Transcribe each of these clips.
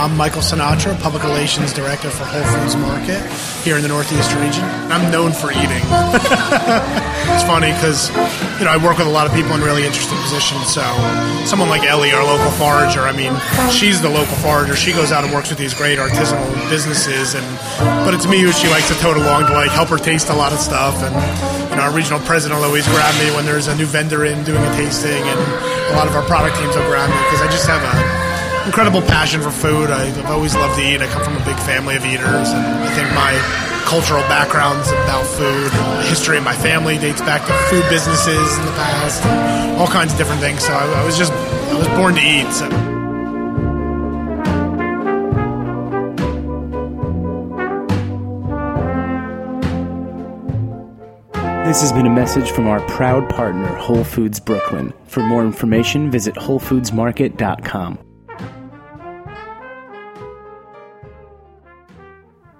I'm Michael Sinatra, Public Relations Director for Whole Foods Market here in the Northeast region. I'm known for eating. it's funny because you know I work with a lot of people in really interesting positions. So someone like Ellie, our local forager, I mean, she's the local forager. She goes out and works with these great artisanal businesses, and but it's me who she likes to tote along to like help her taste a lot of stuff. And you know, our regional president will always grab me when there's a new vendor in doing a tasting, and a lot of our product teams will grab me because I just have a incredible passion for food. I, have always loved to eat. I come from a big family of eaters, and I think my cultural background's about food. The history of my family dates back to food businesses in the past, all kinds of different things. So I, I was just I was born to eat. So. This has been a message from our proud partner, Whole Foods Brooklyn. For more information, visit WholeFoodsMarket.com.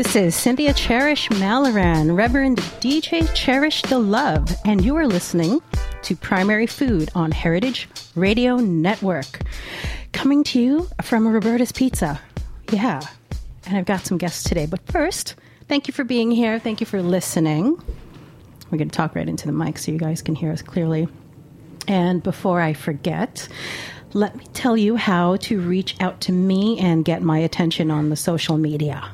This is Cynthia Cherish Malloran, Reverend DJ Cherish the Love, and you are listening to Primary Food on Heritage Radio Network. Coming to you from Roberta's Pizza. Yeah, and I've got some guests today. But first, thank you for being here. Thank you for listening. We're going to talk right into the mic so you guys can hear us clearly. And before I forget, let me tell you how to reach out to me and get my attention on the social media.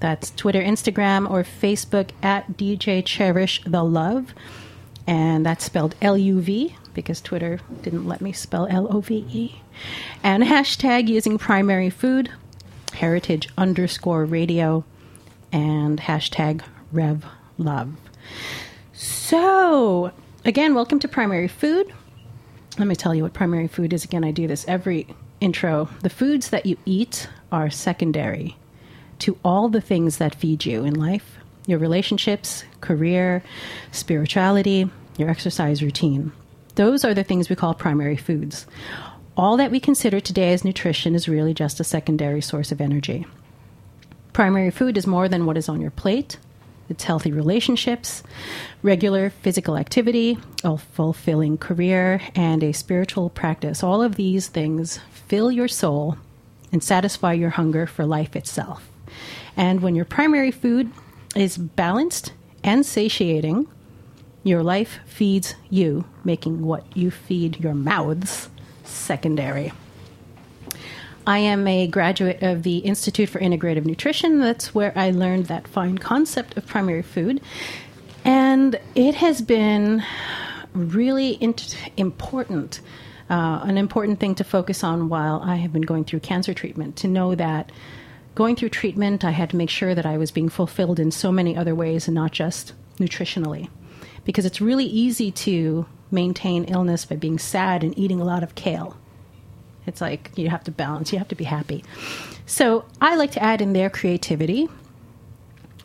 That's Twitter, Instagram, or Facebook at DJ Cherish the Love. And that's spelled L U V because Twitter didn't let me spell L O V E. And hashtag using primary food, heritage underscore radio, and hashtag Rev Love. So, again, welcome to Primary Food. Let me tell you what primary food is. Again, I do this every intro. The foods that you eat are secondary to all the things that feed you in life your relationships, career, spirituality, your exercise routine. Those are the things we call primary foods. All that we consider today as nutrition is really just a secondary source of energy. Primary food is more than what is on your plate. It's healthy relationships, regular physical activity, a fulfilling career, and a spiritual practice. All of these things fill your soul and satisfy your hunger for life itself. And when your primary food is balanced and satiating, your life feeds you, making what you feed your mouths secondary. I am a graduate of the Institute for Integrative Nutrition. That's where I learned that fine concept of primary food. And it has been really important, uh, an important thing to focus on while I have been going through cancer treatment to know that going through treatment, I had to make sure that I was being fulfilled in so many other ways and not just nutritionally. Because it's really easy to maintain illness by being sad and eating a lot of kale. It's like you have to balance, you have to be happy. So I like to add in their creativity,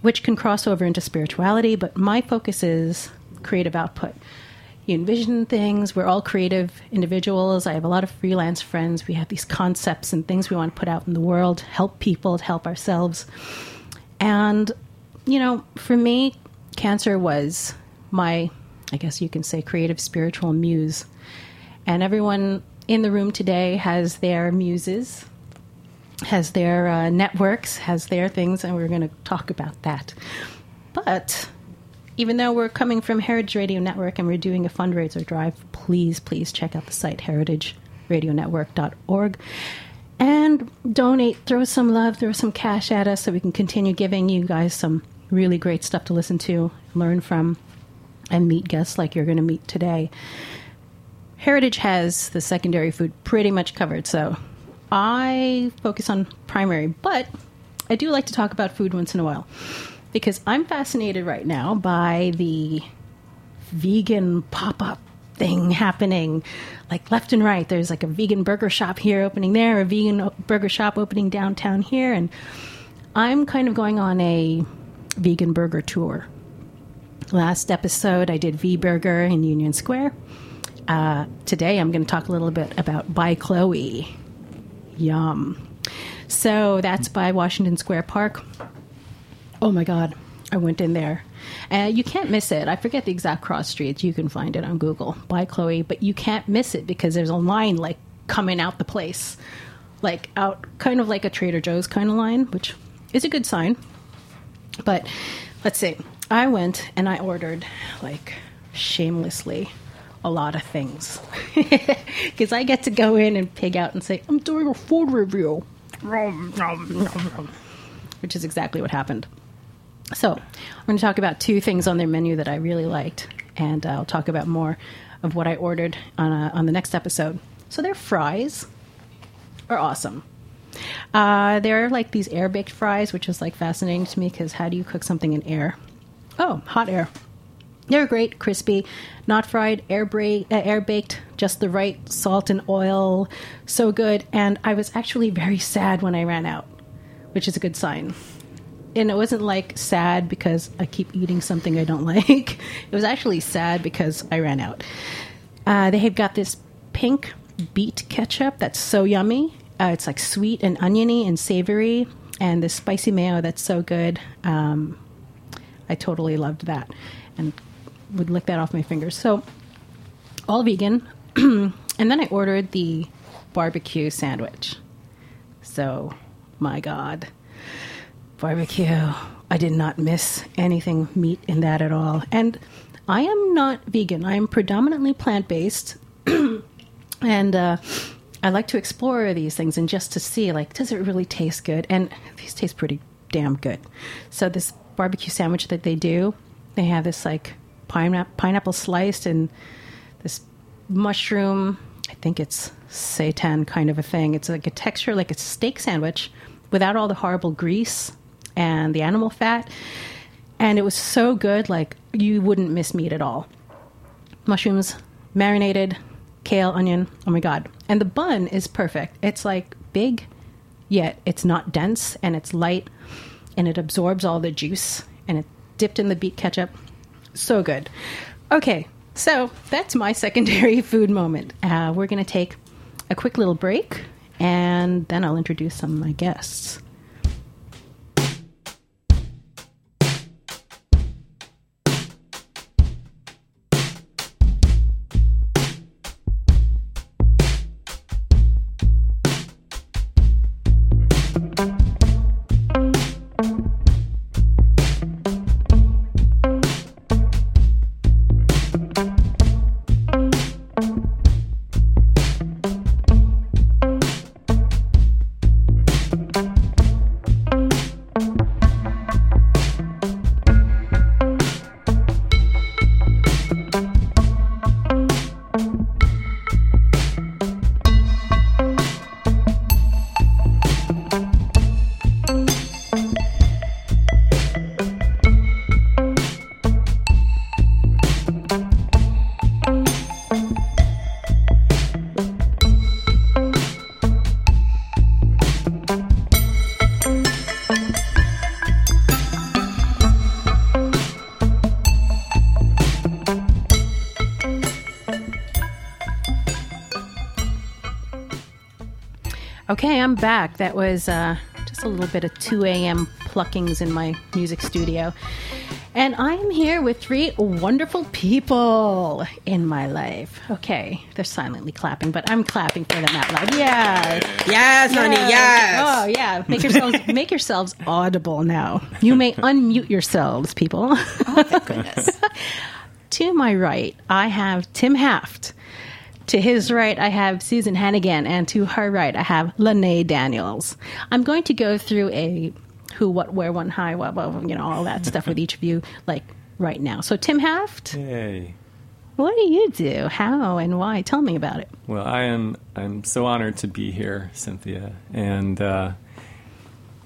which can cross over into spirituality, but my focus is creative output you envision things. We're all creative individuals. I have a lot of freelance friends. We have these concepts and things we want to put out in the world, help people, help ourselves. And, you know, for me, cancer was my, I guess you can say, creative spiritual muse. And everyone in the room today has their muses, has their uh, networks, has their things, and we're going to talk about that. But even though we're coming from Heritage Radio Network and we're doing a fundraiser drive, please, please check out the site heritageradionetwork.org and donate, throw some love, throw some cash at us so we can continue giving you guys some really great stuff to listen to, learn from, and meet guests like you're going to meet today. Heritage has the secondary food pretty much covered, so I focus on primary, but I do like to talk about food once in a while because I'm fascinated right now by the vegan pop up thing happening, like left and right. There's like a vegan burger shop here opening there, a vegan burger shop opening downtown here, and I'm kind of going on a vegan burger tour. Last episode, I did V Burger in Union Square. Uh, today, I'm going to talk a little bit about By Chloe. Yum. So that's by Washington Square Park. Oh my God, I went in there. Uh, you can't miss it. I forget the exact cross streets. You can find it on Google by Chloe, but you can't miss it because there's a line like coming out the place, like out, kind of like a Trader Joe's kind of line, which is a good sign. But let's see. I went and I ordered like shamelessly a lot of things because I get to go in and pig out and say I'm doing a food review, which is exactly what happened. So I'm going to talk about two things on their menu that I really liked, and I'll talk about more of what I ordered on a, on the next episode. So their fries are awesome. Uh, they're like these air baked fries, which is like fascinating to me because how do you cook something in air? Oh, hot air. They're great, crispy, not fried, air, bra- uh, air baked, just the right salt and oil. So good. And I was actually very sad when I ran out, which is a good sign. And it wasn't like sad because I keep eating something I don't like. it was actually sad because I ran out. Uh, they have got this pink beet ketchup that's so yummy. Uh, it's like sweet and oniony and savory, and this spicy mayo that's so good. Um, I totally loved that and would lick that off my fingers. So, all vegan. and then I ordered the barbecue sandwich. So, my God. Barbecue. I did not miss anything meat in that at all. And I am not vegan, I am predominantly plant based. and uh, I like to explore these things and just to see, like, does it really taste good? And these taste pretty damn good. So, this barbecue sandwich that they do, they have this like pine- pineapple sliced and this mushroom. I think it's seitan kind of a thing. It's like a texture like a steak sandwich without all the horrible grease and the animal fat. And it was so good, like you wouldn't miss meat at all. Mushrooms, marinated, kale, onion. Oh my god! And the bun is perfect. It's like big, yet it's not dense and it's light and it absorbs all the juice and it dipped in the beet ketchup. So good. Okay, so that's my secondary food moment. Uh, we're going to take a quick little break and then I'll introduce some of my guests. I'm back. That was uh, just a little bit of 2 a.m. pluckings in my music studio. And I am here with three wonderful people in my life. Okay, they're silently clapping, but I'm clapping for them out loud. Yes. Yes, honey, yes. Oh, yeah. Make yourselves make yourselves audible now. You may unmute yourselves, people. Oh, thank goodness. to my right, I have Tim Haft. To his right, I have Susan Hannigan, and to her right, I have Lene Daniels. I'm going to go through a who, what, where, when, hi, what, what, you know, all that stuff with each of you, like right now. So, Tim Haft, Yay. what do you do? How and why? Tell me about it. Well, I am I'm so honored to be here, Cynthia, and uh,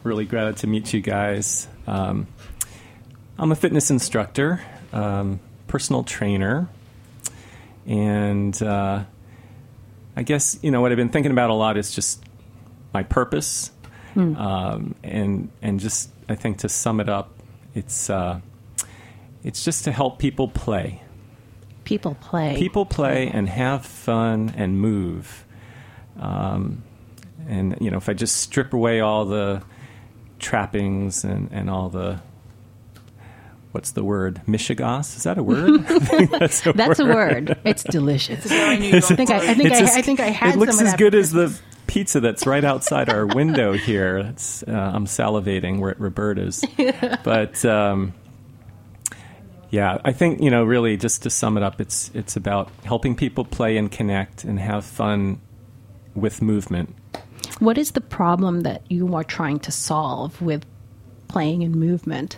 really glad to meet you guys. Um, I'm a fitness instructor, um, personal trainer, and uh, I guess you know what I've been thinking about a lot is just my purpose, um, and and just I think to sum it up, it's uh, it's just to help people play People play. people play and have fun and move. Um, and you know, if I just strip away all the trappings and, and all the what's the word mishigas? Is that a word? That's a That's a word. It's delicious. I think I, I think I, as- I think I had it looks some of as that good as the pizza that's right outside our window here. It's, uh, I'm salivating. We're at Roberta's, but um, yeah, I think you know really just to sum it up, it's it's about helping people play and connect and have fun with movement. What is the problem that you are trying to solve with playing and movement?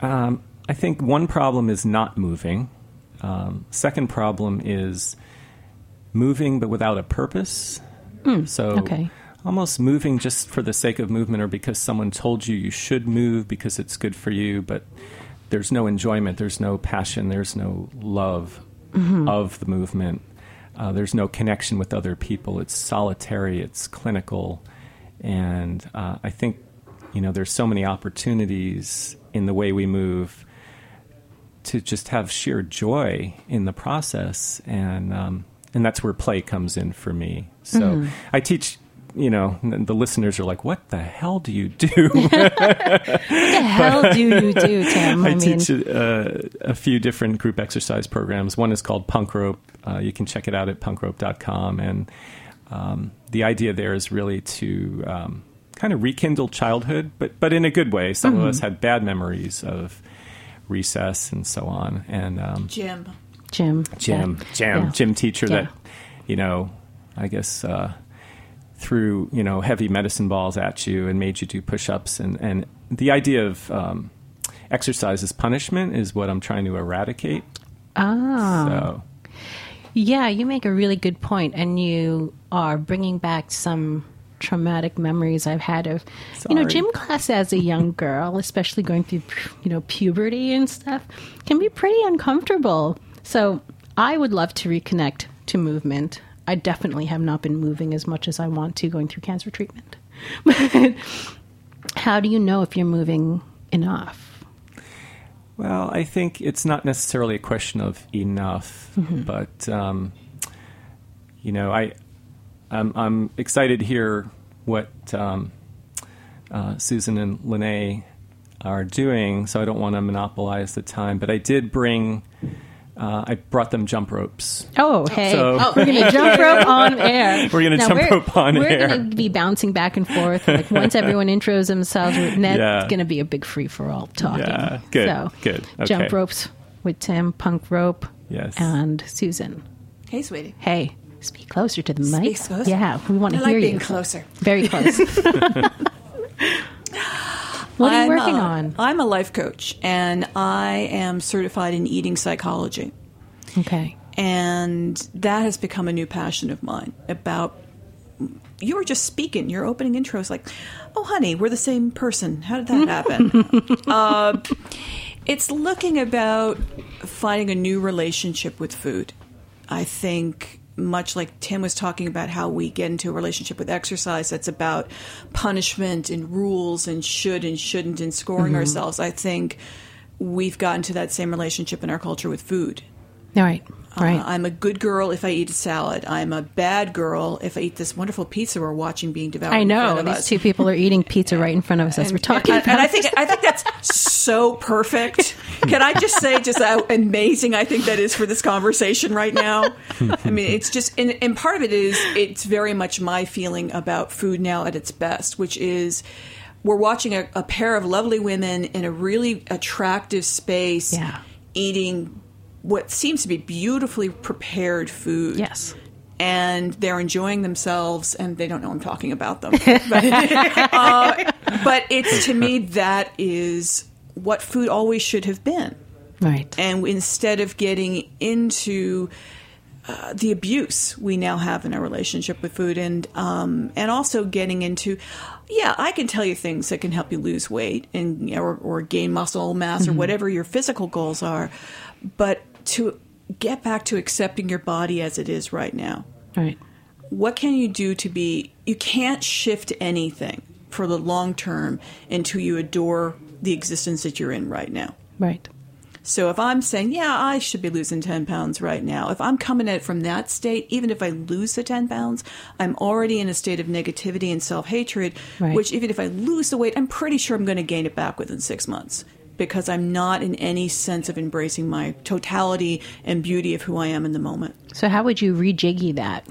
Um, I think one problem is not moving. Um, second problem is moving but without a purpose. so okay. almost moving just for the sake of movement or because someone told you you should move because it's good for you, but there's no enjoyment, there's no passion, there's no love of the movement. Uh, there's no connection with other people. It's solitary. It's clinical, and uh, I think you know there's so many opportunities in the way we move to just have sheer joy in the process, and um, and that's where play comes in for me. So I teach. You know, the listeners are like, "What the hell do you do?" What the hell do you do, Tim? I, I, mean, teach uh, a few different group exercise programs. One is called Punk Rope. Uh, you can check it out at punkrope.com. And um, the idea there is really to um, kind of rekindle childhood, but but in a good way. Some of us had bad memories of recess and so on. And um, Jim. Jim. gym, Yeah. gym, Yeah. gym teacher Yeah. that, you know, I guess uh, threw you know heavy medicine balls at you and made you do push-ups and and the idea of um, exercise as punishment is what I'm trying to eradicate. Ah. So Yeah, you make a really good point, and you are bringing back some traumatic memories I've had of, you know, gym class as a young girl, especially going through, you know, puberty and stuff, can be pretty uncomfortable. So I would love to reconnect to movement. I definitely have not been moving as much as I want to going through cancer treatment. But how do you know if you're moving enough? Well, I think it's not necessarily a question of enough, Mm-hmm. but um, you know, I I'm, I'm excited to hear what um, uh, Susan and Lene are doing. So I don't want to monopolize the time, but I did bring. Uh, I brought them jump ropes. Oh, hey. So- we're going to jump rope on air. We're gonna Now, jump we're- rope on air. we're going to be bouncing back and forth. Like once everyone intros themselves, then Yeah. it's going to be a big free for all talking. Yeah, good, So, good, Jump ropes with Tim, punk rope, Yes. and Susan. Hey, sweetie. Hey, speak closer to the mic. Yeah, we want to like hear being you. closer. Very close. what are you I'm working a- on? I'm a life coach, and I am certified in eating psychology. Okay. And that has become a new passion of mine about you were just speaking your opening intro is like oh honey we're the same person how did that happen uh, it's looking about finding a new relationship with food i think much like tim was talking about how we get into a relationship with exercise that's about punishment and rules and should and shouldn't and scoring mm-hmm. ourselves i think we've gotten to that same relationship in our culture with food All right. Right. uh, I'm a good girl if I eat a salad. I'm a bad girl if I eat this wonderful pizza we're watching being devoured. I in know front of these us. two people are eating pizza right in front of us as we're talking and, about. and I think I think that's so perfect. Can I just say just how amazing I think that is for this conversation right now? I mean, it's just and, and part of it is it's very much my feeling about food now at its best, which is we're watching a, a pair of lovely women in a really attractive space Yeah. eating what seems to be beautifully prepared food yes. and they're enjoying themselves and they don't know I'm talking about them. but, uh, but it's to me that is what food always should have been. Right. And instead of getting into uh, the abuse we now have in our relationship with food, and um, and also getting into, yeah, I can tell you things that can help you lose weight and or, or gain muscle mass or whatever your physical goals are, but to get back to accepting your body as it is right now. Right. What can you do to be? You can't shift anything for the long term until you adore the existence that you're in right now. Right. So if I'm saying, yeah, I should be losing 10 pounds right now, if I'm coming at it from that state, even if I lose the 10 pounds, I'm already in a state of negativity and self hatred, Right. which even if I lose the weight, I'm pretty sure I'm going to gain it back within six months because I'm not in any sense of embracing my totality and beauty of who I am in the moment. So how would you rejiggy that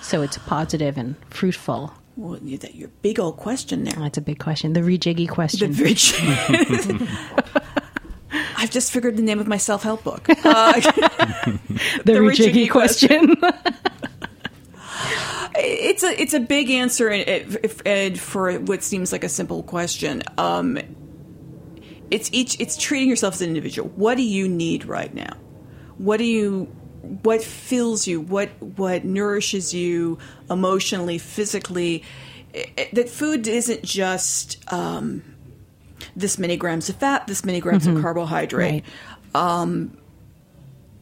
so it's positive and fruitful? Well, you- that your big old question there. That's a big question. The rejiggy question. The question. I've just figured the name of my self help book. Uh, the, the rejiggy rejiggy question. it's a it's a big answer and, and for what seems like a simple question. Um, it's each it's treating yourself as an individual. What do you need right now? What do you what fills you? What what nourishes you emotionally, physically? I- I- That food isn't just um, this many grams of fat, this many grams of carbohydrate. right.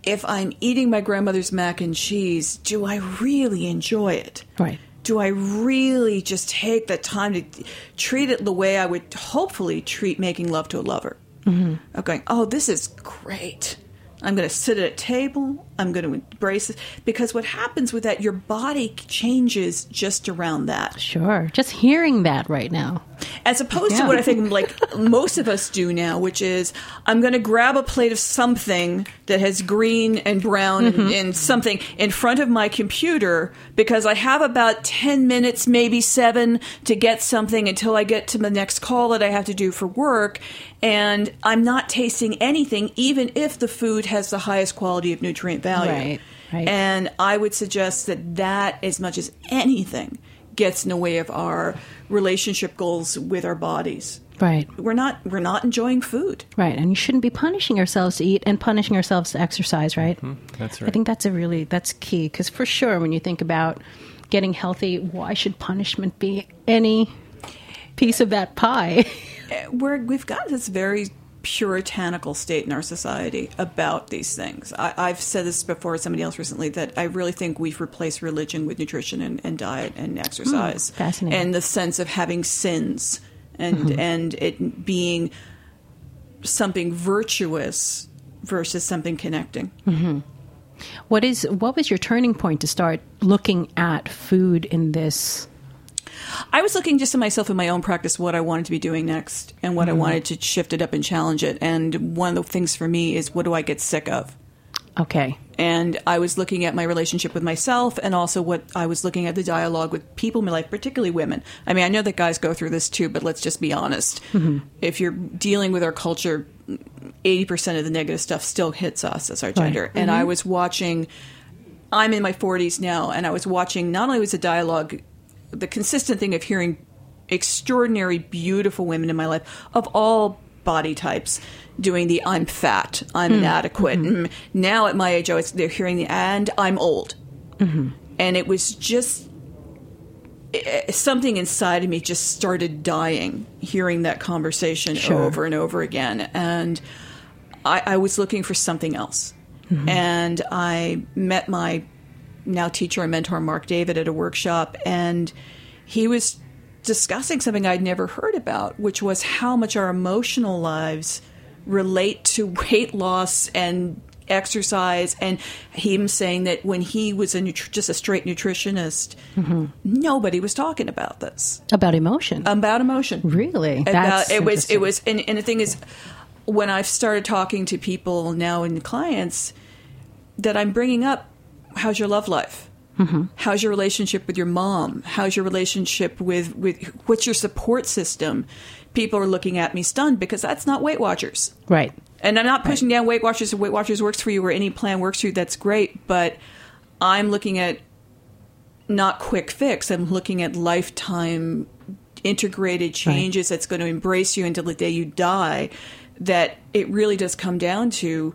If I'm eating my grandmother's mac and cheese, do I really enjoy it? Right. Do I really just take the time to treat it the way I would hopefully treat making love to a lover? Mm-hmm. I'm going, oh, this is great. I'm going to sit at a table. I'm going to embrace it. Because what happens with that, your body changes just around that. Sure. Just hearing that right now. As opposed to what I think like most of us do now, which is I'm going to grab a plate of something that has green and brown and, mm-hmm. and something in front of my computer because I have about 10 minutes, maybe seven, to get something until I get to the next call that I have to do for work. And I'm not tasting anything, even if the food has the highest quality of nutrient value. Right, right. And I would suggest that that, as much as anything, gets in the way of our relationship goals with our bodies. Right. We're not we're not enjoying food. Right. And you shouldn't be punishing yourselves to eat and punishing yourselves to exercise, right? Mm-hmm, that's right. I think that's a really that's key because for sure when you think about getting healthy, why should punishment be any piece of that pie? We're we've got this very puritanical state in our society about these things. I, I've said this before to somebody else recently that I really think we've replaced religion with nutrition and, and diet and exercise. Hmm, fascinating. And the sense of having sins and hmm. and it being something virtuous versus something connecting. Mm-hmm. what is what was your turning point to start looking at food in this? I was looking just at myself in my own practice, what I wanted to be doing next, and what I mm-hmm. wanted to shift it up and challenge it. And one of the things for me is what do I get sick of? Okay. And I was looking at my relationship with myself, and also what I was looking at the dialogue with people in my life, particularly women. I mean, I know that guys go through this too, but let's just be honest. Mm-hmm. If you're dealing with our culture, eighty percent of the negative stuff still hits us as our gender. And I mm-hmm. was watching. I'm in my 40s now, and I was watching. Not only was the dialogue, the consistent thing of hearing extraordinary, beautiful women in my life of all body types doing the "I'm fat, I'm inadequate." Mm. Now at my age, I was they're hearing the "and I'm old," and it was just eh, something inside of me just started dying hearing that conversation Sure. over and over again and I, I was looking for something else and i met my now teacher and mentor Marc David at a workshop and he was discussing something i'd never heard about which was how much our emotional lives relate to weight loss and exercise and him saying that when he was a nutri- just a straight nutritionist mm-hmm. nobody was talking about this About emotion. about emotion really? about That's it was it was and, and the thing is when i've started talking to people now and clients that i'm bringing up how's your love life Mm-hmm. how's your relationship with your mom how's your relationship with with what's your support system people are looking at me stunned because that's not weight watchers right. and I'm not pushing down Weight Watchers. If Weight Watchers works for you or any plan works for you, that's great. But I'm looking at not quick fix. I'm looking at lifetime integrated changes that's going to embrace you until the day you die. That it really does come down to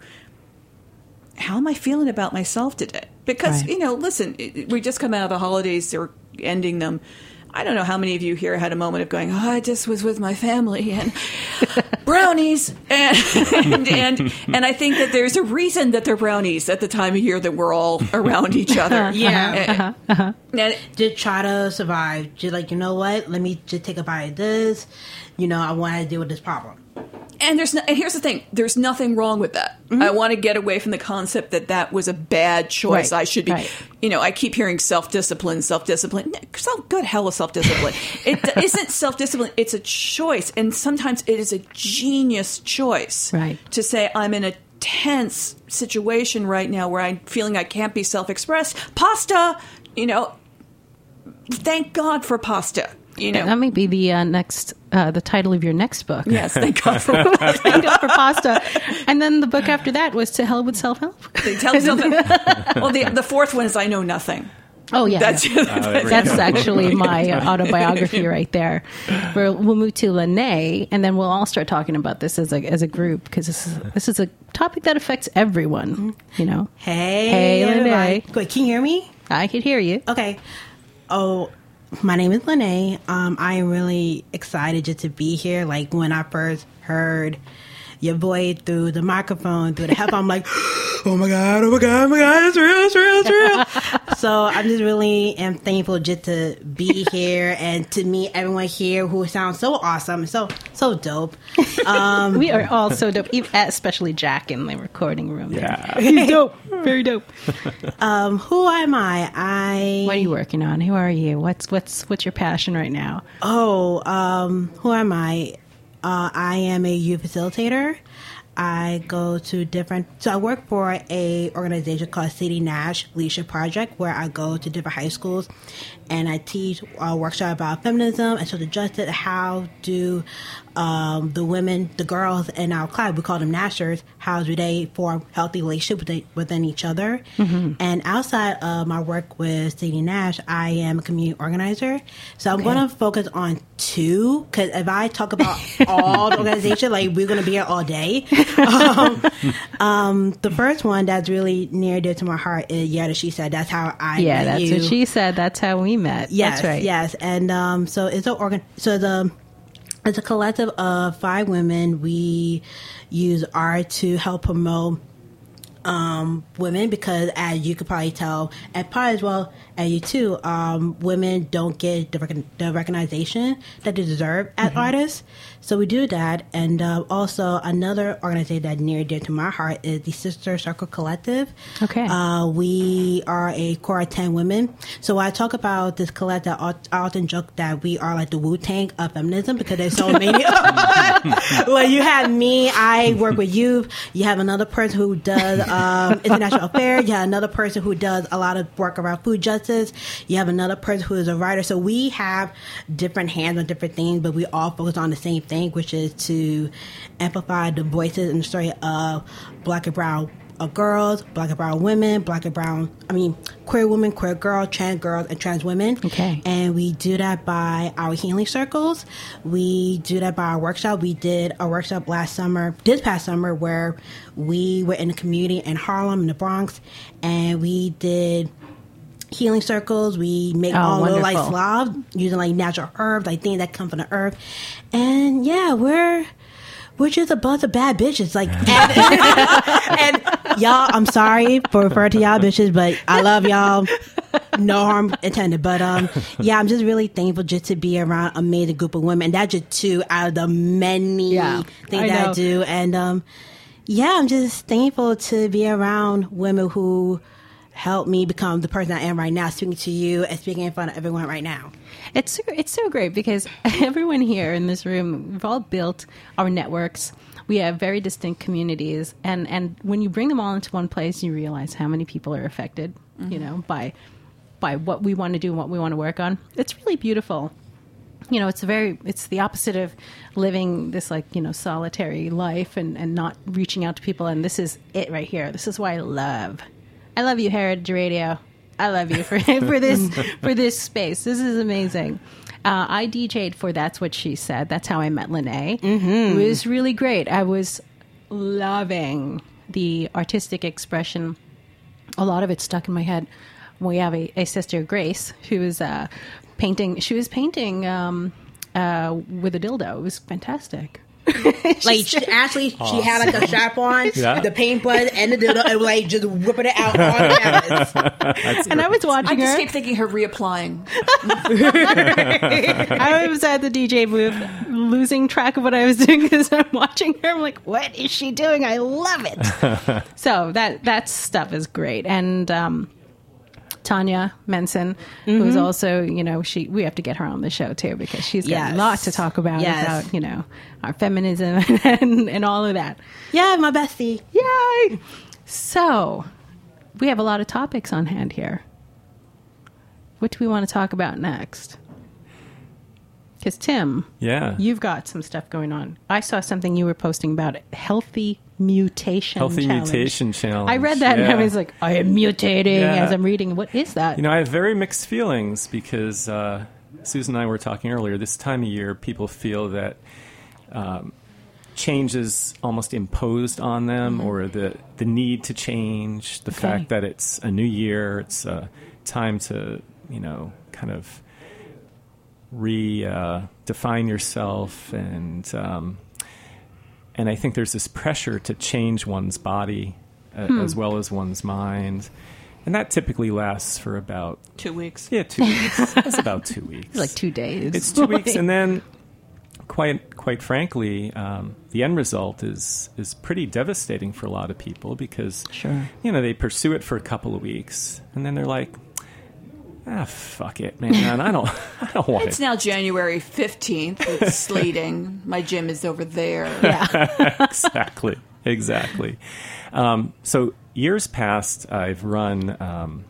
how am I feeling about myself today? Because Right. you know, listen, we just come out of the holidays; they're ending them. I don't know how many of you here had a moment of going, "Oh, I just was with my family," and brownies, and, and and and I think that there's a reason that they're brownies at the time of year that we're all around each other. Uh-huh. Yeah. And- and- Just try to survive. Just like, you know what? Let me just take a bite of this. You know, I want to deal with this problem. And there's no, and here's the thing: there's nothing wrong with that. Mm-hmm. I want to get away from the concept that that was a bad choice. Right, I should be, right. you know, I keep hearing self discipline, self good hell of self discipline. it isn't self discipline; it's a choice, and sometimes it is a genius choice. Right. To say I'm in a tense situation right now where I'm feeling I can't be self expressed. Pasta, you know. Thank God for pasta. You know. That might be the uh, next, uh, the title of your next book. yes, thank God for Thank God for pasta. And then the book after that was To Hell with Self Help. Tell something. well, the the fourth one is I know nothing. Oh, yeah. That's That's actually my uh, autobiography right there. We're, we'll move to Lene, and then we'll all start talking about this as a as a group because this is this is a topic that affects everyone. You know, Hey, Hey, everybody. Lene. Wait, can you hear me? I could hear you. Okay. Oh, my name is Lene. Um, I am really excited just to be here. Like when I first heard your voice through the microphone, through the headphone, I'm like, oh my god, oh my god, oh my god, it's real, it's real, it's real. so I'm just really am thankful just to be here and to meet everyone here who sounds so awesome, so so dope. Um, We are all so dope, especially Jack in the recording room. there. Yeah. he's dope, very dope. um, who am I? I What are you working on? Who are you? What's what's what's your passion right now? Oh, um, who am I? Uh, I am a youth facilitator. I go to different. So I work for a organization called Sadie Nash Leadership Project, where I go to different high schools, and I teach a workshop about feminism and social justice. How do um, the women, the girls in our club, we call them Nashers, how do they form healthy relationships within, within each other? And outside of my work with Sadie Nash, I am a community organizer. So I'm going to focus on two because if I talk about all the organization, like we're going to be here all day. Um, um, the first one that's really near and dear to my heart is yeah, that she said. That's how I Yeah, that's you. what she said. That's how we met. Yes, that's right. yes, and um, so it's an organ. So the it's a collective of five women. We use art to help promote um, women because, as you could probably tell, and probably as well as you too, um, women don't get the, recon- the recognition that they deserve as Mm-hmm. artists. So we do that, and uh, also another organization that near dear to my heart is the Sister Circle Collective. Okay. Uh, we are a core of 10 women. So when I talk about this collective, I often joke that we are like the Wu Tang of feminism because there's so many. well, you have me, I work with youth. You have another person who does um, international affairs. You have another person who does a lot of work around food justice. You have another person who is a writer. So we have different hands on different things, but we all focus on the same thing, which is to amplify the voices and the story of black and brown of girls, black and brown women, black and brown, I mean, queer women, queer girls, trans girls, and trans women. Okay. And we do that by our healing circles. We do that by our workshop. We did a workshop last summer, this past summer, where we were in a community in Harlem, in the Bronx, and we did healing circles. We make Oh, all little like wonderful. slobs using like natural herbs, like things that come from the earth. And yeah, we're we're just a bunch of bad bitches. Like and, and y'all, I'm sorry for referring to y'all bitches, but I love y'all. No harm intended. But um yeah, I'm just really thankful just to be around an amazing group of women. And that's just two out of the many Yeah, things I that know. I do. And um yeah, I'm just thankful to be around women who helped me become the person I am right now, speaking to you and speaking in front of everyone right now. It's so, it's so great because everyone here in this room, we've all built our networks. We have very distinct communities, and and when you bring them all into one place, you realize how many people are affected. You mm-hmm. know by by what we want to do and what we want to work on. It's really beautiful. You know, it's a very it's the opposite of living this like you know solitary life and and not reaching out to people. And this is it right here. This is why I love. I love you, Heritage Radio. I love you for for this for this space. This is amazing. Uh, I DJ'd for That's What She Said. That's how I met Lene. Mm-hmm. It was really great. I was loving the artistic expression. A lot of it stuck in my head. We have a, a sister, Grace, who is uh, painting. She was painting um, uh, with a dildo. It was fantastic. like she, actually, she had like a strap on, Yeah. the paint bud, and the dildo, and like just whipping it out on campus. and I was watching I just her. keep thinking her reapplying. I was at the DJ booth losing track of what I was doing because I'm watching her. I'm like, what is she doing? I love it. so that that stuff is great. And um, Tanya Menson, who's mm-hmm. also, you know, she we have to get her on the show too because she's got Yes. a lot to talk about Yes. about, you know, our feminism and, and all of that. Yeah, my bestie. Yay! So we have a lot of topics on hand here. What do we want to talk about next? Because Tim, Yeah. You've got some stuff going on. I saw something you were posting about healthy mutation. Healthy challenge. mutation challenge. I read that and I was like, I am mutating Yeah. as I'm reading. What is that? You know, I have very mixed feelings because uh, Susan and I were talking earlier. This time of year, people feel that um, change is almost imposed on them, or the the need to change, the Okay. fact that it's a new year, it's a time to you know kind of re uh, define yourself and. Um, and I think there's this pressure to change one's body uh, Hmm. as well as one's mind, and that typically lasts for about Two weeks. yeah two weeks. That's about two weeks. like two days. It's two weeks, and then quite quite frankly, um, the end result is is pretty devastating for a lot of people because Sure. you know they pursue it for a couple of weeks, and then they're like. Ah, fuck it, man! I don't, I don't want It's it. now January 15th. It's sleeting. My gym is over there. Yeah. exactly, exactly. Um, so years past, I've run um,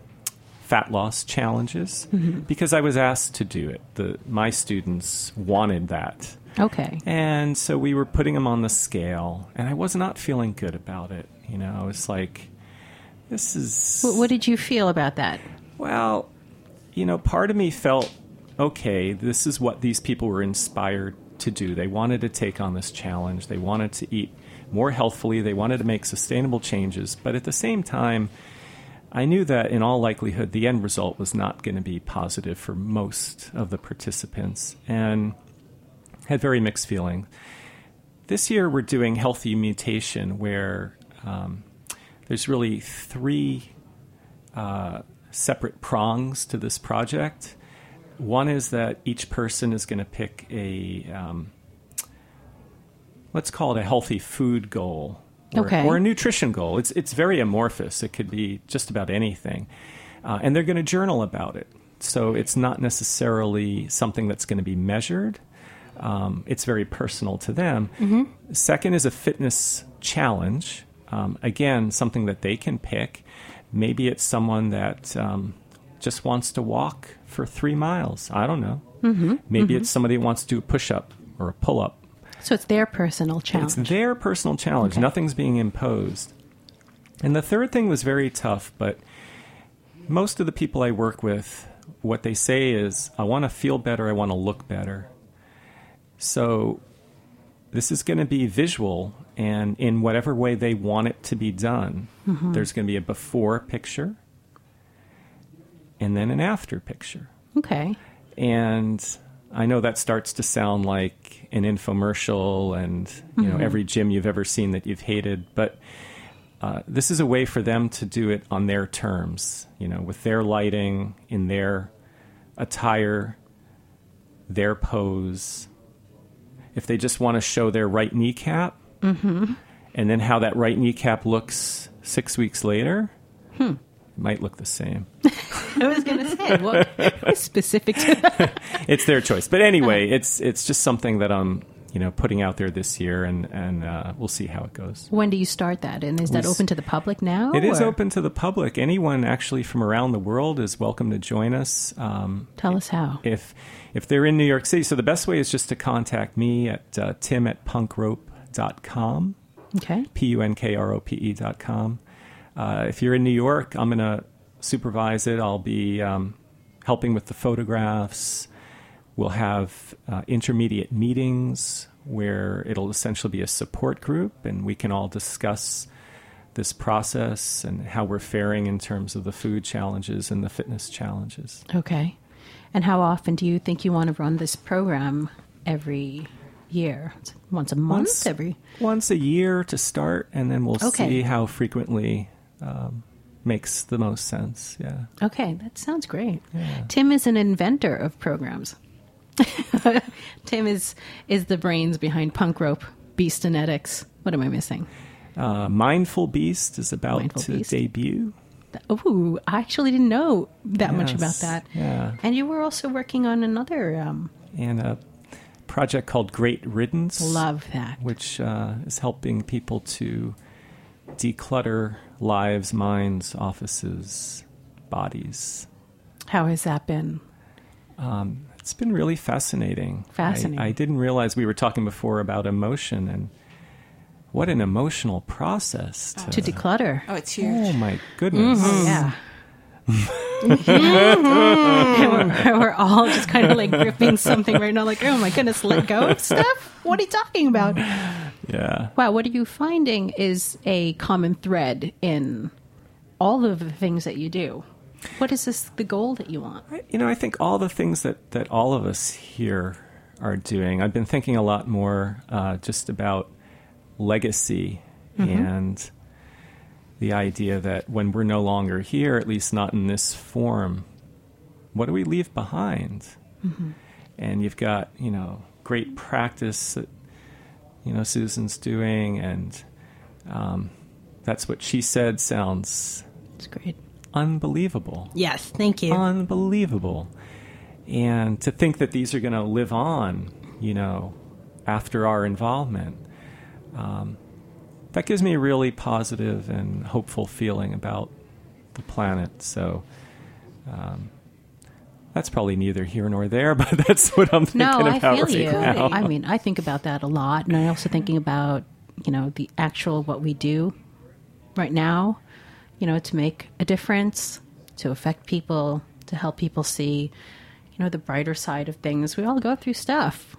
fat loss challenges because I was asked to do it. The my students wanted that, okay. and so we were putting them on the scale, and I was not feeling good about it. You know, I was like, "This is What, what did you feel about that? well, you know, part of me felt okay, this is what these people were inspired to do. They wanted to take on this challenge, they wanted to eat more healthfully, they wanted to make sustainable changes, but at the same time, I knew that in all likelihood the end result was not going to be positive for most of the participants and had very mixed feelings. This year we're doing healthy mutation where um, there's really three uh, separate prongs to this project. One is that each person is going to pick a, um, let's call it a healthy food goal. Or, Okay. or a nutrition goal. It's, it's very amorphous. It could be just about anything. Uh, and they're going to journal about it. So it's not necessarily something that's going to be measured. Um, it's very personal to them. Second is a fitness challenge. Um, again, something that they can pick. Maybe it's someone that um, just wants to walk for three miles. I don't know. Maybe it's somebody who wants to do a push up or a pull up. So it's their personal challenge. It's their personal challenge. Okay. Nothing's being imposed. And the third thing was very tough, but most of the people I work with, what they say is, I want to feel better, I want to look better. So this is going to be visual, and in whatever way they want it to be done, there's going to be a before picture and then an after picture. okay. And I know that starts to sound like an infomercial and you know every gym you've ever seen that you've hated, but uh, this is a way for them to do it on their terms, you know, with their lighting, in their attire, their pose. If they just want to show their right kneecap, and then how that right kneecap looks six weeks later, it might look the same. I was going to say, what specific it's their choice. But anyway, it's it's just something that I'm you know putting out there this year, and and uh, we'll see how it goes. When do you start that? And is that We s- open to the public now? It is or- open to the public. Anyone actually from around the world is welcome to join us. Um, Tell us how. if if they're in New York City, so the best way is just to contact me at uh, tim at punkrope.com, Okay. p u n k r o p e dot com. Uh, if you're in New York, I'm going to supervise it. I'll be um, helping with the photographs. We'll have uh, intermediate meetings where it'll essentially be a support group, and we can all discuss this process and how we're faring in terms of the food challenges and the fitness challenges. Okay. And how often do you think you want to run this program? Every year? It's once a month, Once- every. Once a year to start, and then we'll Okay. see how frequently um, makes the most sense. Yeah. Okay, that sounds great. Tim is an inventor of programs. Tim is is the brains behind Punk Rope, Beastonetics. What am I missing? Uh, Mindful Beast is about Mindful to Beast. debut. Oh, I actually didn't know that much about that. yeah. And you were also working on another. Um, and a project called Great Riddance. love that. Which uh, is helping people to declutter lives, minds, offices, bodies. How has that been? It's been really fascinating. Fascinating. I, didn't realize we were talking before about emotion and what an emotional process to, To declutter. Oh, it's huge. Oh my goodness. Oh, yeah. And we're, we're all just kind of like gripping something right now, like, oh my goodness, let go of stuff? What are you talking about? Yeah. Wow, what are you finding is a common thread in all of the things that you do? What is this the goal that you want? You know, I think all the things that, that all of us here are doing, I've been thinking a lot more uh, just about legacy and the idea that when we're no longer here, at least not in this form, what do we leave behind? And you've got, you know, great practice that, you know, Susan's doing, and um, that's what she said sounds It's great. unbelievable Yes, thank you. unbelievable. And to think that these are going to live on, you know, after our involvement, um, that gives me a really positive and hopeful feeling about the planet. So um, that's probably neither here nor there, but that's what I'm thinking No, I about feel right you. now. I mean, I think about that a lot, and I'm also thinking about you know the actual what we do right now. You know, to make a difference, to affect people, to help people see, you know, the brighter side of things. We all go through stuff.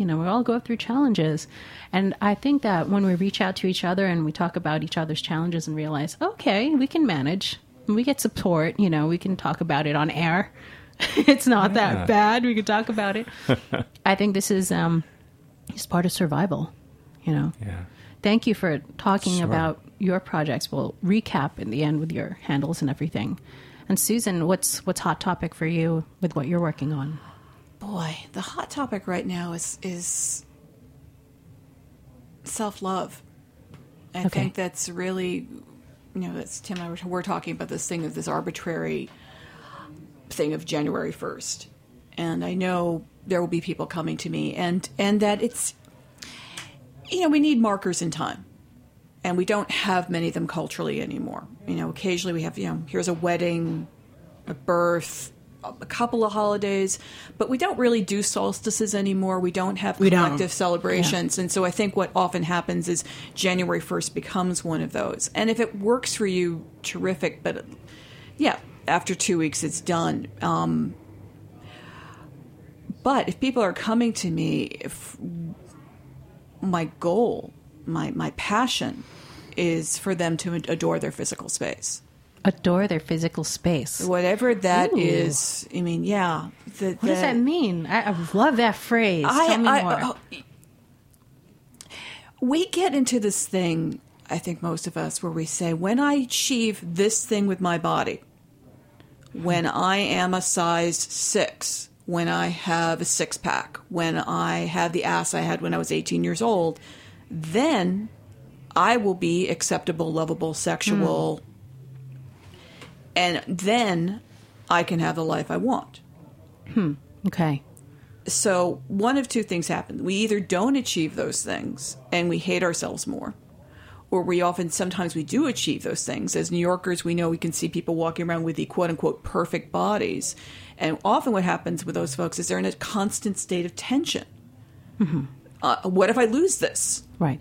You know, we all go through challenges, and I think that when we reach out to each other and we talk about each other's challenges and realize, okay, we can manage. We get support. You know, we can talk about it on air. it's not Yeah. that bad. We can talk about it. I think this is um, just part of survival. You know. yeah. Thank you for talking Sure. about your projects. We'll recap in the end with your handles and everything. And Susan, what's what's hot topic for you with what you're working on? Boy, the hot topic right now is is self love. I Okay. think that's really, you know, that's Tim and I were, we're talking about this thing of this arbitrary thing of January first, and I know there will be people coming to me, and and that it's, you know, we need markers in time. And we don't have many of them culturally anymore. You know, occasionally we have, you know, here's a wedding, a birth, a couple of holidays, but we don't really do solstices anymore. We don't have We don't. collective celebrations. And so I think what often happens is January 1st becomes one of those. And if it works for you, terrific. But yeah, after two weeks, it's done. Um, but if people are coming to me, if my goal, my, my passion is for them to adore their physical space Adore their physical space. whatever that Ooh. is. I mean, yeah. The, What does that mean? I, I love that phrase. Tell me more. oh, we get into this thing, I think most of us, where we say, when I achieve this thing with my body, when I am a size six, when I have a six pack, when I have the ass I had when I was 18 years old, then I will be acceptable, lovable, sexual, hmm. And then I can have the life I want. okay. So one of two things happen. We either don't achieve those things and we hate ourselves more, or we often sometimes we do achieve those things. As New Yorkers, we know we can see people walking around with the quote unquote perfect bodies. And often what happens with those folks is they're in a constant state of tension. Uh, what if I lose this? Right.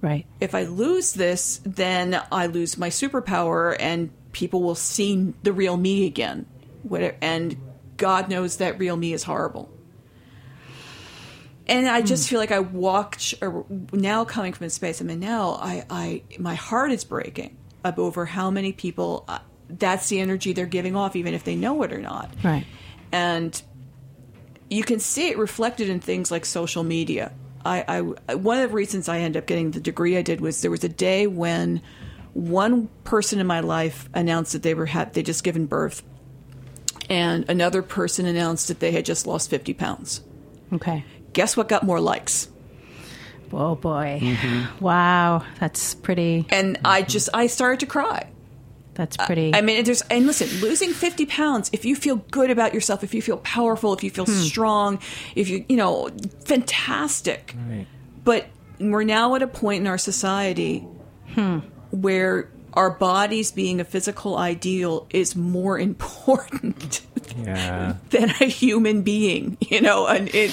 Right. If I lose this, then I lose my superpower and people will see the real me again. And God knows that real me is horrible. And I just feel like I walked now coming from a space I'm in now. I, I my heart is breaking up over how many people uh, that's the energy they're giving off, even if they know it or not. Right. And you can see it reflected in things like social media. I, I one of the reasons I ended up getting the degree I did was there was a day when one person in my life announced that they were had they just given birth, and another person announced that they had just lost fifty pounds. Okay. Guess what got more likes? Oh boy. Mm-hmm. Wow. That's pretty. And I just I started to cry. That's pretty. I mean, there's and listen, losing 50 pounds. If you feel good about yourself, if you feel powerful, if you feel hmm. strong, if you you know, fantastic. Right. But we're now at a point in our society hmm. Where our bodies being a physical ideal is more important Yeah. than a human being. You know, and it.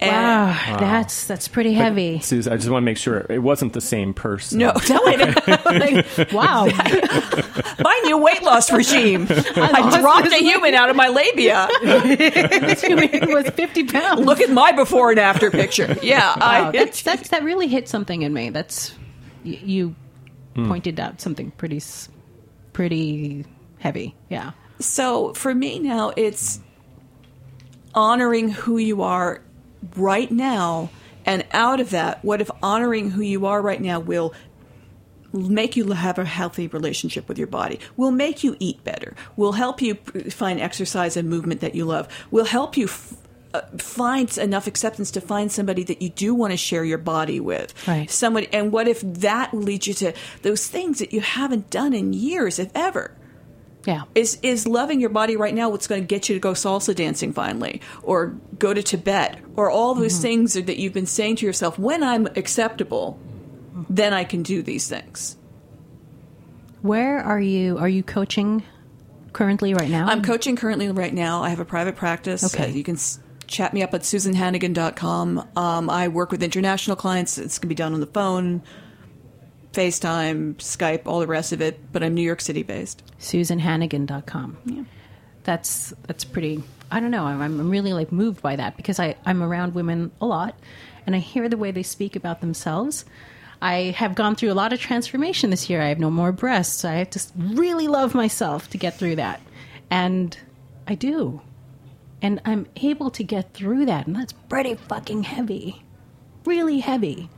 And wow, That's that's pretty heavy. Susan, I just want to make sure it wasn't the same person. No, that wait a minute. Wow. my new weight loss regime. I, dropped a human out of my labia. it was 50 pounds. Look at my before and after picture. Yeah, Wow, I, that's, that's, that really hit something in me. That's, y- you pointed out something pretty, pretty heavy. Yeah. so for me now, it's honoring who you are right now, and out of that, what if honoring who you are right now will make you have a healthy relationship with your body will make you eat better will help you find exercise and movement that you love will help you f- uh, find enough acceptance to find somebody that you do want to share your body with Right. somebody and what if that leads you to those things that you haven't done in years if ever Yeah. is is loving your body right now what's going to get you to go salsa dancing finally or go to Tibet or all those things that you've been saying to yourself when I'm acceptable then I can do these things. Where are you? Are you coaching currently right now? I'm coaching currently right now. I have a private practice. Okay. Uh, you can chat me up at susanhannigan.com. Um, I work with international clients. It's going to be done on the phone, FaceTime, Skype, all the rest of it, but I'm New York City based. SusanHannigan.com. Yeah. That's that's pretty. I don't know. I'm, I'm really like moved by that because I I'm around women a lot, and I hear the way they speak about themselves. I have gone through a lot of transformation this year. I have no more breasts. I have to really love myself to get through that, and I do, and I'm able to get through that, and that's pretty fucking heavy, really heavy.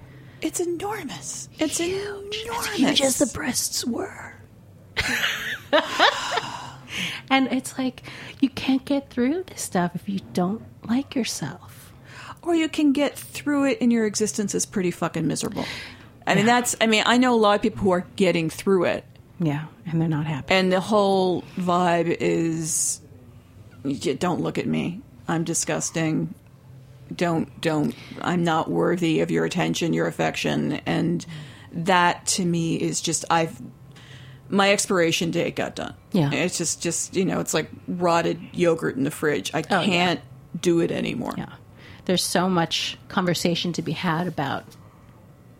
It's enormous. It's huge, enormous. as huge as the breasts were. and it's like you can't get through this stuff if you don't like yourself. or you can get through it and your existence is pretty fucking miserable. I mean, that's, I mean, I know a lot of people who are getting through it, Yeah, and they're not happy. and the whole vibe is "Y- don't look at me. I'm disgusting. Don't, don't, I'm not worthy of your attention, your affection. And that to me is just, I've, my expiration date got done. Yeah. It's just, just, you know, it's like rotted yogurt in the fridge. I Oh, can't do it anymore. Yeah. There's so much conversation to be had about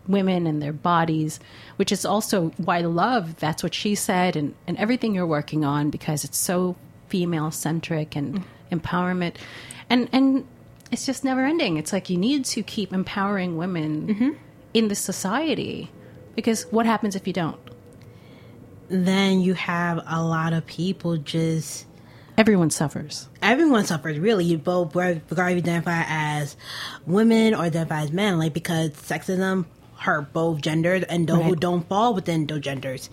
women and their bodies, which is also why love, that's what she said, and, and everything you're working on because it's so female centric and empowerment. And and it's just never ending. It's like you need to keep empowering women in this society. Because what happens if you don't? Then you have a lot of people just Everyone suffers. everyone suffers really you both regardless you identify as women or identify as men like because sexism hurt both genders and those who don't fall within those genders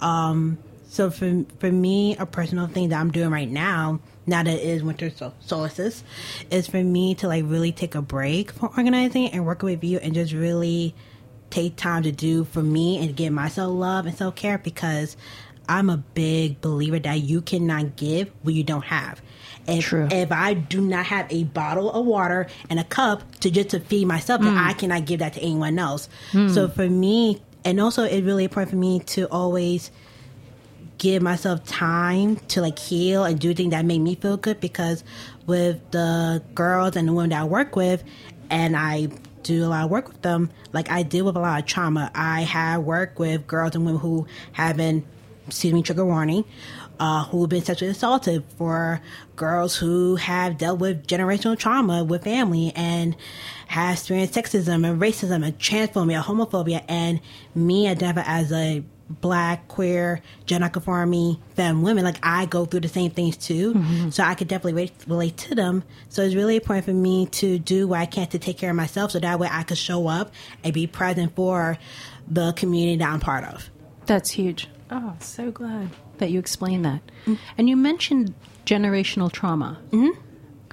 um so for for me a personal thing that i'm doing right now now that it is winter sol- solstice is for me to like really take a break from organizing and working with you and just really take time to do for me and give myself love and self care because I'm a big believer that you cannot give what you don't have. If, True. if I do not have a bottle of water and a cup to just to feed myself, then mm. I cannot give that to anyone else. Mm. So for me, and also it's really important for me to always give myself time to like heal and do things that make me feel good because with the girls and the women that I work with and I do a lot of work with them, like I deal with a lot of trauma. I have worked with girls and women who have been, excuse me, trigger warning, uh, who have been sexually assaulted, for girls who have dealt with generational trauma with family and have experienced sexism and racism and transphobia, homophobia, and me identify as a black, queer, gender conforming, femme women, like I go through the same things too. Mm-hmm. So I could definitely relate, relate to them. So it's really important for me to do what I can to take care of myself so that way I could show up and be present for the community that I'm part of. That's huge. Oh, so glad that you explained that. And you mentioned generational trauma. Mm-hmm.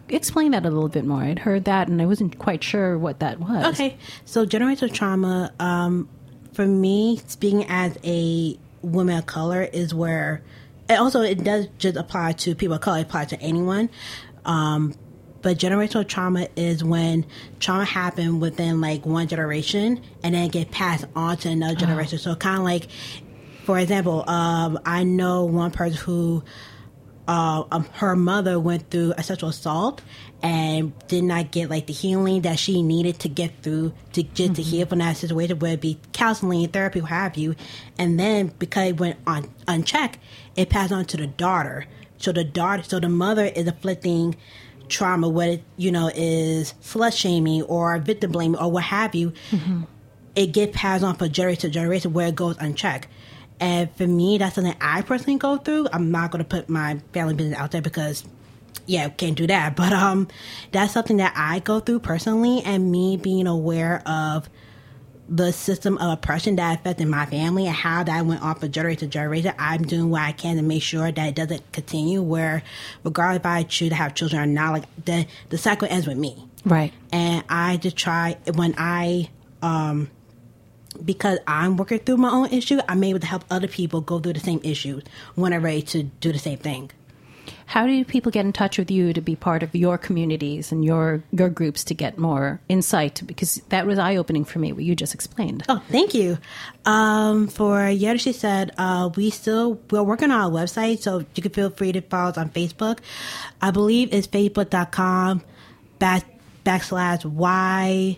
Explain that a little bit more. I'd heard that, and I wasn't quite sure what that was. Okay, so generational trauma, um, for me, speaking as a woman of color, is where, and also it does just apply to people of color, it applies to anyone. Um, but generational trauma is when trauma happened within like one generation and then get passed on to another generation. So kind of like, for example, um, I know one person who uh, um, her mother went through a sexual assault and did not get like the healing that she needed to get through to just to heal from that situation, whether it be counseling, therapy, what have you. And then because it went on unchecked, it passed on to the daughter. So the daughter, so the mother is afflicting trauma, whether it, you know is slut shaming or victim blaming or what have you. It gets passed on from generation to generation where it goes unchecked. And for me, that's something I personally go through. I'm not going to put my family business out there because, yeah, can't do that. But um, that's something that I go through personally, and me being aware of the system of oppression that affected my family and how that went on from generation to generation. I'm doing what I can to make sure that it doesn't continue. Where, regardless if I choose to have children or not, like the the cycle ends with me Right. and I just try when I um because I'm working through my own issue, I'm able to help other people go through the same issues when I'm ready to do the same thing. How do people get in touch with you to be part of your communities and your your groups to get more insight? Because that was eye opening for me. What you just explained. Oh, thank you. Um, for Yada, she said, uh, we still, we're working on our website, so you can feel free to follow us on Facebook. I believe it's facebook.com back, backslash Y.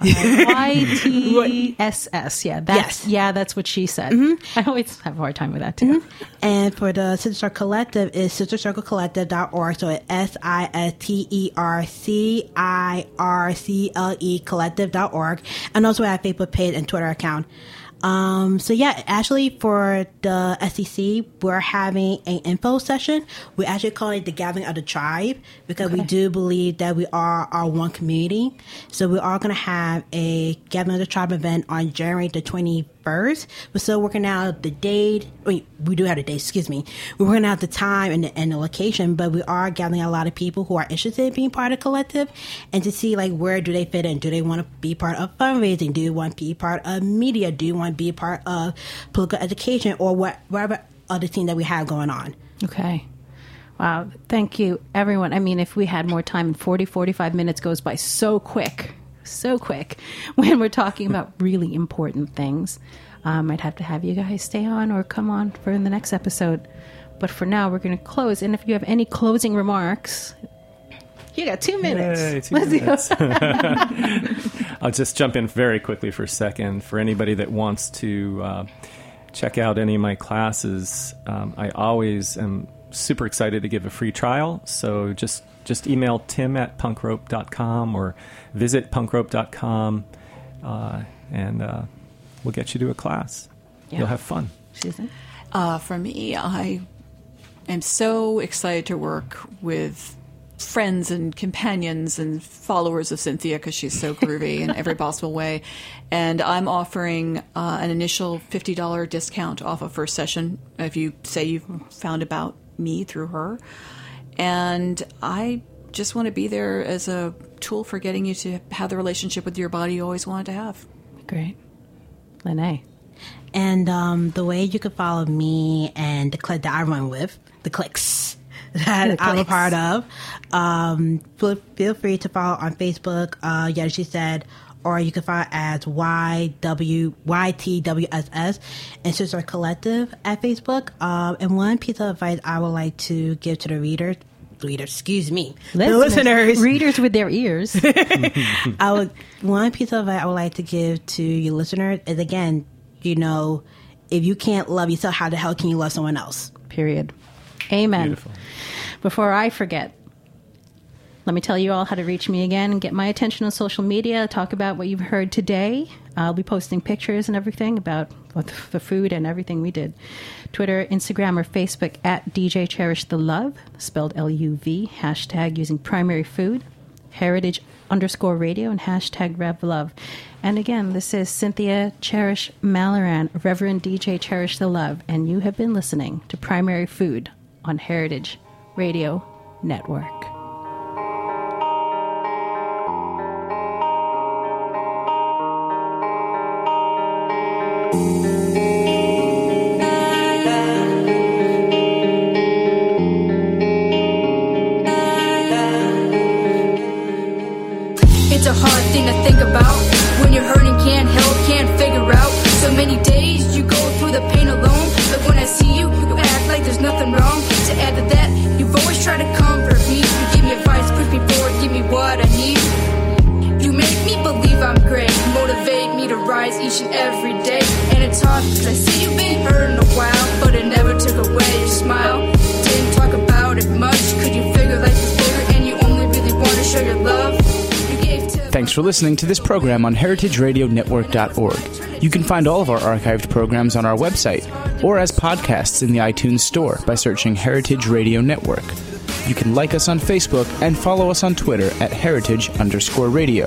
Y T S S. Yeah. That's, Yes. Mm-hmm. Yeah, that's what she said. I always have a hard time with that too. And for the Sister Circle Collective is sistercirclecollective.org. So it's S I S T E R C I R C L E collective.org. And also we have a Facebook page and Twitter account. Um, so yeah, actually for the SEC, we're having an info session. We're actually call it the Gathering of the Tribe because we do believe that we are our one community. So we are going to have a Gathering of the Tribe event on January the 21st. We're still working out the date. We do have a date, excuse me. We're working out the time and the, and the location, but we are gathering a lot of people who are interested in being part of collective and to see like where do they fit in? Do they want to be part of fundraising? Do you want to be part of media? Do you want to be part of political education or what, whatever other thing that we have going on? Okay. Wow. Thank you, everyone. I mean, if we had more time, 40, 45 minutes goes by so quick, so quick when we're talking about really important things. Um, I'd have to have you guys stay on or come on for the next episode. But for now, we're going to close. And if you have any closing remarks, you got two minutes. Yay, two minutes. I'll just jump in very quickly for a second. For anybody that wants to uh, check out any of my classes, um, I always am super excited to give a free trial. So just just email tim at punkrope.com or visit punkrope.com uh, and uh, we'll get you to a class. Yeah. You'll have fun. Susan? Uh, for me, I am so excited to work with friends and companions and followers of Cynthia because she's so groovy in every possible way. And I'm offering uh, an initial $50 discount off a first session if you say you've found about me through her. And I just want to be there as a tool for getting you to have the relationship with your body you always wanted to have. Great. Lene. And um, the way you can follow me and the clique that I run with, the cliques that The I'm a part of, um, feel, feel free to follow on Facebook. Uh, yeah, she said, or you can find as YW, YTWSS and Sister Collective at Facebook. Um, and one piece of advice I would like to give to the readers, readers, excuse me, the listeners, Readers with their ears. I would one piece of advice I would like to give to your listeners is again, you know, if you can't love yourself, how the hell can you love someone else? Period. Amen. Beautiful. Before I forget, Let me tell you all how to reach me again and get my attention on social media. Talk about what you've heard today. I'll be posting pictures and everything about the food and everything we did. Twitter, Instagram, or Facebook at DJ Cherish the Love, spelled L U V, hashtag using primary food, heritage underscore radio, and hashtag Rev Love. And again, this is Cynthia Cherish Malloran, Reverend DJ Cherish the Love, and you have been listening to Primary Food on Heritage Radio Network. It's a hard thing to think about when you're hurting, can't help, can't figure out. So many days you go through the pain I see you've been a while, but it never took away your smile. Didn't talk about it much, could you figure life bigger and you only really want to show your love? Thanks for listening to this program on heritageradionetwork.org. You can find all of our archived programs on our website or as podcasts in the iTunes Store by searching Heritage Radio Network. You can like us on Facebook and follow us on Twitter at heritage underscore radio.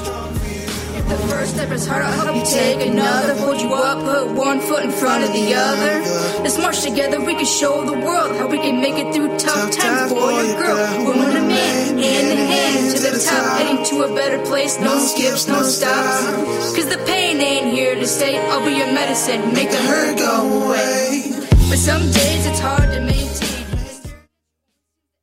The first step is hard, I'll help you take another. Hold you up, put one foot in front of the other. Let's march together, we can show the world how we can make it through tough times. Boy or girl, woman or man, hand in hand to the top, heading to a better place. No skips, no stops. Cause the pain ain't here to stay. I'll be your medicine, make the hurt go away. But some days it's hard